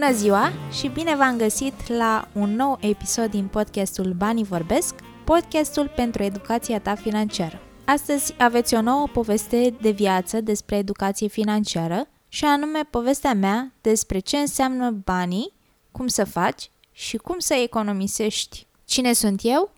Bună ziua și bine v-am găsit la un nou episod din podcastul Banii Vorbesc, podcastul pentru educația ta financiară. Astăzi aveți o nouă poveste de viață despre educație financiară și anume povestea mea despre ce înseamnă banii, cum să faci și cum să economisești. Cine sunt eu?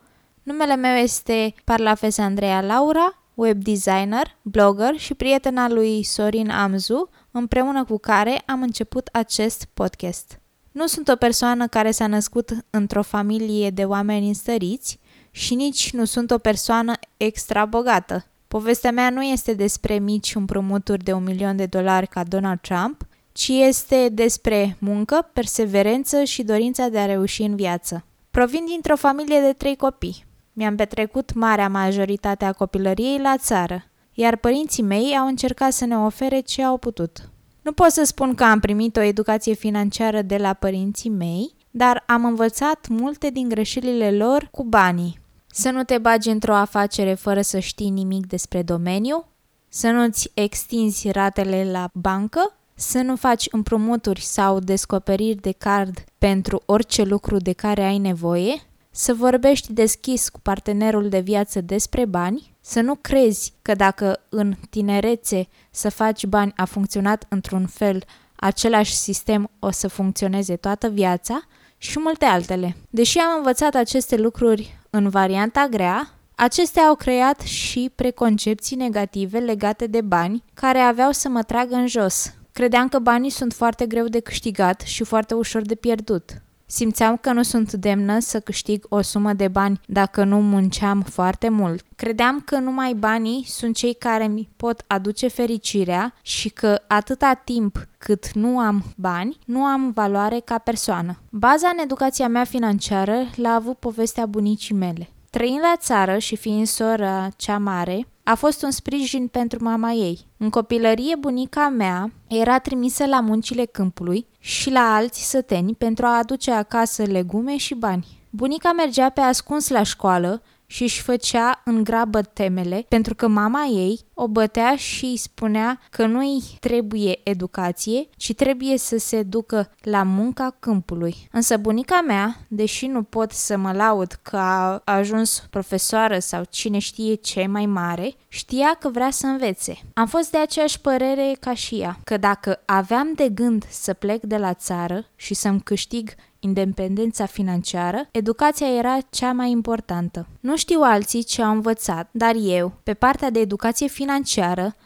Numele meu este Parlafes Andreea Laura, web designer, blogger și prietena lui Sorin Amzu, împreună cu care am început acest podcast. Nu sunt o persoană care s-a născut într-o familie de oameni înstăriți și nici nu sunt o persoană extra bogată. Povestea mea nu este despre mici împrumuturi de un milion de dolari ca Donald Trump, ci este despre muncă, perseverență și dorința de a reuși în viață. Provin dintr-o familie de trei copii. Mi-am petrecut marea majoritate a copilăriei la țară, iar părinții mei au încercat să ne ofere ce au putut. Nu pot să spun că am primit o educație financiară de la părinții mei, dar am învățat multe din greșelile lor cu banii. Să nu te bagi într-o afacere fără să știi nimic despre domeniu, să nu-ți extinzi ratele la bancă, să nu faci împrumuturi sau descoperiri de card pentru orice lucru de care ai nevoie, să vorbești deschis cu partenerul de viață despre bani, să nu crezi că dacă în tinerețe să faci bani a funcționat într-un fel, același sistem o să funcționeze toată viața și multe altele. Deși am învățat aceste lucruri în varianta grea, acestea au creat și preconcepții negative legate de bani care aveau să mă tragă în jos. Credeam că banii sunt foarte greu de câștigat și foarte ușor de pierdut. Simțeam că nu sunt demnă să câștig o sumă de bani dacă nu munceam foarte mult. Credeam că numai banii sunt cei care mi pot aduce fericirea și că atâta timp cât nu am bani, nu am valoare ca persoană. Baza în educația mea financiară l-a avut povestea bunicii mele. Trăind la țară și fiind sora cea mare, a fost un sprijin pentru mama ei. În copilărie, bunica mea era trimisă la muncile câmpului și la alți săteni pentru a aduce acasă legume și bani. Bunica mergea pe ascuns la școală și își făcea în grabă temele pentru că mama ei o bătea și îi spunea că nu îi trebuie educație, ci trebuie să se ducă la munca câmpului. Însă bunica mea, deși nu pot să mă laud că a ajuns profesoară sau cine știe ce mai mare, știa că vrea să învețe. Am fost de aceeași părere ca și ea, că dacă aveam de gând să plec de la țară și să-mi câștig independența financiară, educația era cea mai importantă. Nu știu alții ce au învățat, dar eu, pe partea de educație financiară,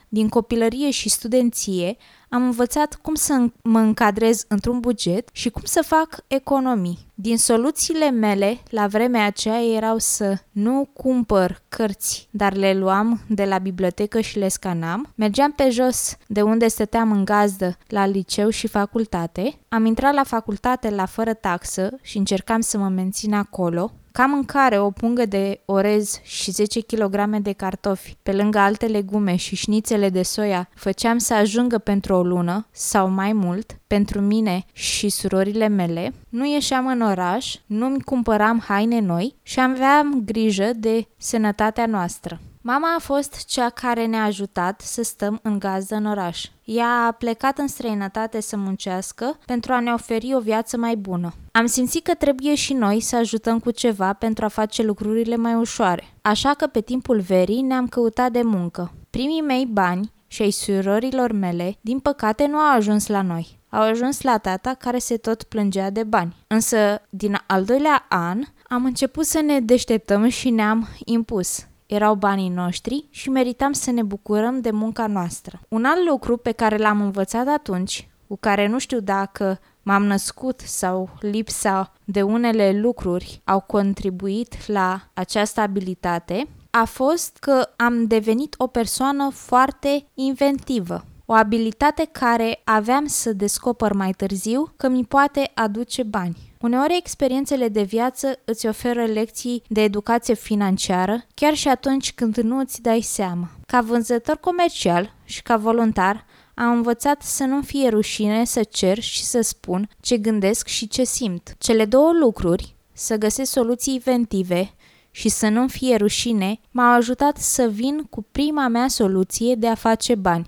din copilărie și studenție, am învățat cum să mă încadrez într-un buget și cum să fac economii. Din soluțiile mele, la vremea aceea, erau să nu cumpăr cărți, dar le luam de la bibliotecă și le scanam. Mergeam pe jos de unde stăteam în gazdă la liceu și facultate. Am intrat la facultate la fără taxă și încercam să mă mențin acolo. Ca mâncare, o pungă de orez și 10 kg de cartofi, pe lângă alte legume și șnițele de soia, făceam să ajungă pentru o lună sau mai mult pentru mine și surorile mele. Nu ieșeam în oraș, nu-mi cumpăram haine noi și aveam grijă de sănătatea noastră. Mama a fost cea care ne-a ajutat să stăm în gazdă în oraș. Ea a plecat în străinătate să muncească pentru a ne oferi o viață mai bună. Am simțit că trebuie și noi să ajutăm cu ceva pentru a face lucrurile mai ușoare. Așa că pe timpul verii ne-am căutat de muncă. Primii mei bani și ai surorilor mele, din păcate, nu au ajuns la noi. Au ajuns la tata care se tot plângea de bani. Însă, din al doilea an, am început să ne deșteptăm și ne-am impus erau banii noștri și meritam să ne bucurăm de munca noastră. Un alt lucru pe care l-am învățat atunci, cu care nu știu dacă m-am născut sau lipsa de unele lucruri au contribuit la această abilitate, a fost că am devenit o persoană foarte inventivă. O abilitate care aveam să descoper mai târziu că mi poate aduce bani. Uneori experiențele de viață îți oferă lecții de educație financiară, chiar și atunci când nu îți dai seama. Ca vânzător comercial și ca voluntar, am învățat să nu fie rușine să cer și să spun ce gândesc și ce simt. Cele două lucruri, să găsesc soluții inventive și să nu fie rușine, m-au ajutat să vin cu prima mea soluție de a face bani.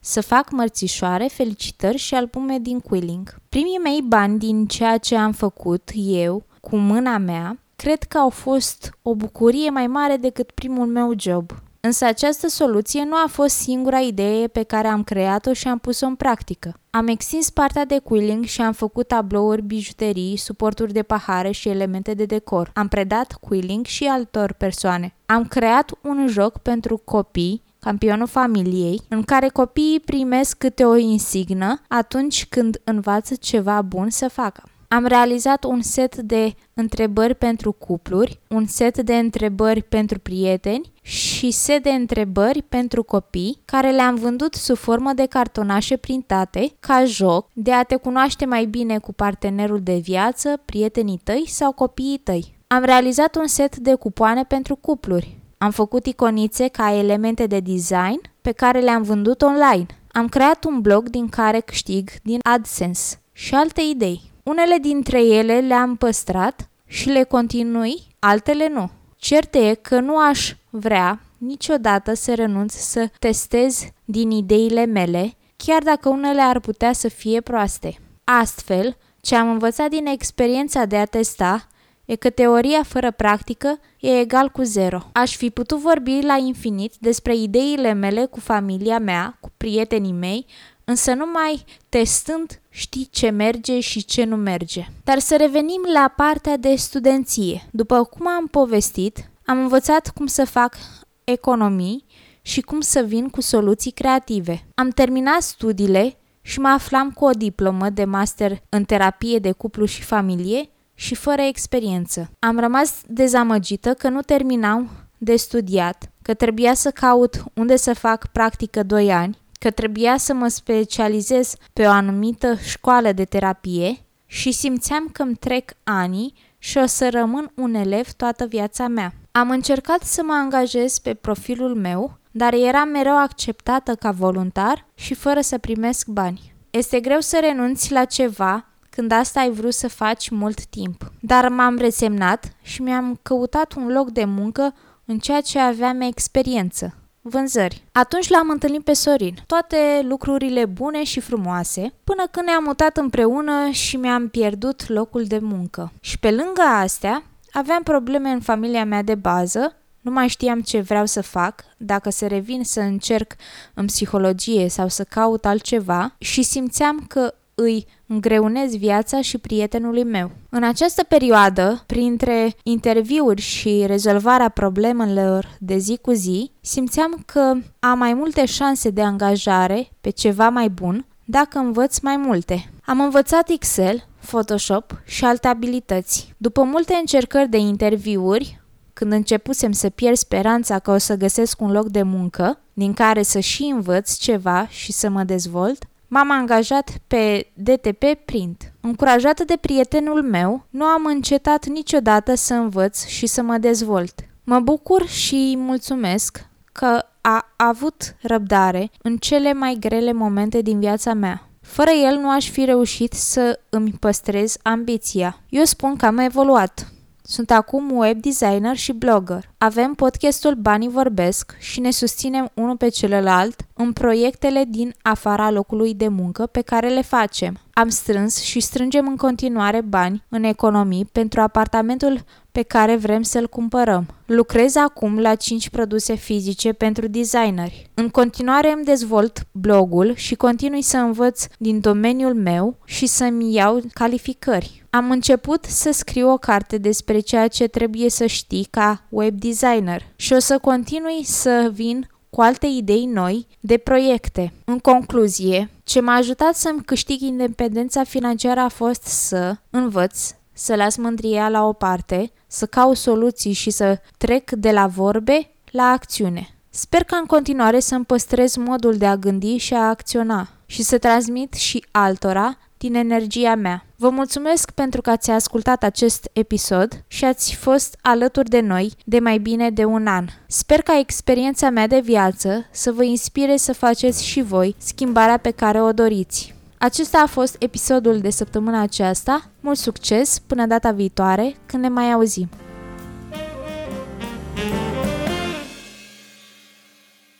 Să fac mărțișoare, felicitări și albume din quilling. Primii mei bani din ceea ce am făcut eu, cu mâna mea, cred că au fost o bucurie mai mare decât primul meu job. Însă această soluție nu a fost singura idee pe care am creat-o și am pus-o în practică. Am extins partea de quilling și am făcut tablouri, bijuterii, suporturi de pahare și elemente de decor. Am predat quilling și altor persoane. Am creat un joc pentru copii campionul familiei, în care copiii primesc câte o insignă atunci când învață ceva bun să facă. Am realizat un set de întrebări pentru cupluri, un set de întrebări pentru prieteni și set de întrebări pentru copii, care le-am vândut sub formă de cartonașe printate, ca joc de a te cunoaște mai bine cu partenerul de viață, prietenii tăi sau copiii tăi. Am realizat un set de cupoane pentru cupluri. Am făcut iconițe ca elemente de design pe care le-am vândut online. Am creat un blog din care câștig din AdSense și alte idei. Unele dintre ele le-am păstrat și le continui, altele nu. Cert e că nu aș vrea niciodată să renunț să testez din ideile mele, chiar dacă unele ar putea să fie proaste. Astfel, ce am învățat din experiența de a testa e că teoria fără practică e egal cu zero. Aș fi putut vorbi la infinit despre ideile mele cu familia mea, cu prietenii mei, însă numai testând știi ce merge și ce nu merge. Dar să revenim la partea de studenție. După cum am povestit, am învățat cum să fac economii și cum să vin cu soluții creative. Am terminat studiile și mă aflam cu o diplomă de master în terapie de cuplu și familie și fără experiență. Am rămas dezamăgită că nu terminam de studiat, că trebuia să caut unde să fac practică 2 ani că trebuia să mă specializez pe o anumită școală de terapie și simțeam că îmi trec anii și o să rămân un elev toată viața mea. Am încercat să mă angajez pe profilul meu, dar eram mereu acceptată ca voluntar și fără să primesc bani. Este greu să renunți la ceva când asta ai vrut să faci mult timp. Dar m-am resemnat și mi-am căutat un loc de muncă în ceea ce aveam experiență, Vânzări. Atunci l-am întâlnit pe Sorin. Toate lucrurile bune și frumoase, până când ne-am mutat împreună și mi-am pierdut locul de muncă. Și pe lângă astea, aveam probleme în familia mea de bază, nu mai știam ce vreau să fac, dacă să revin să încerc în psihologie sau să caut altceva și simțeam că îi îngreunez viața și prietenului meu. În această perioadă, printre interviuri și rezolvarea problemelor de zi cu zi, simțeam că am mai multe șanse de angajare pe ceva mai bun dacă învăț mai multe. Am învățat Excel, Photoshop și alte abilități. După multe încercări de interviuri, când începusem să pierd speranța că o să găsesc un loc de muncă, din care să și învăț ceva și să mă dezvolt, M-am angajat pe DTP Print. Încurajată de prietenul meu, nu am încetat niciodată să învăț și să mă dezvolt. Mă bucur și mulțumesc că a avut răbdare în cele mai grele momente din viața mea. Fără el nu aș fi reușit să îmi păstrez ambiția. Eu spun că am evoluat. Sunt acum web designer și blogger. Avem podcastul Banii Vorbesc și ne susținem unul pe celălalt în proiectele din afara locului de muncă pe care le facem. Am strâns și strângem în continuare bani în economii pentru apartamentul pe care vrem să-l cumpărăm. Lucrez acum la 5 produse fizice pentru designeri. În continuare îmi dezvolt blogul și continui să învăț din domeniul meu și să-mi iau calificări. Am început să scriu o carte despre ceea ce trebuie să știi ca web designer și o să continui să vin cu alte idei noi de proiecte. În concluzie, ce m-a ajutat să-mi câștig independența financiară a fost să învăț, să las mândria la o parte, să caut soluții și să trec de la vorbe la acțiune. Sper că în continuare să-mi păstrez modul de a gândi și a acționa și să transmit și altora din energia mea. Vă mulțumesc pentru că ați ascultat acest episod și ați fost alături de noi de mai bine de un an. Sper ca experiența mea de viață să vă inspire să faceți și voi schimbarea pe care o doriți. Acesta a fost episodul de săptămâna aceasta. Mult succes până data viitoare când ne mai auzim!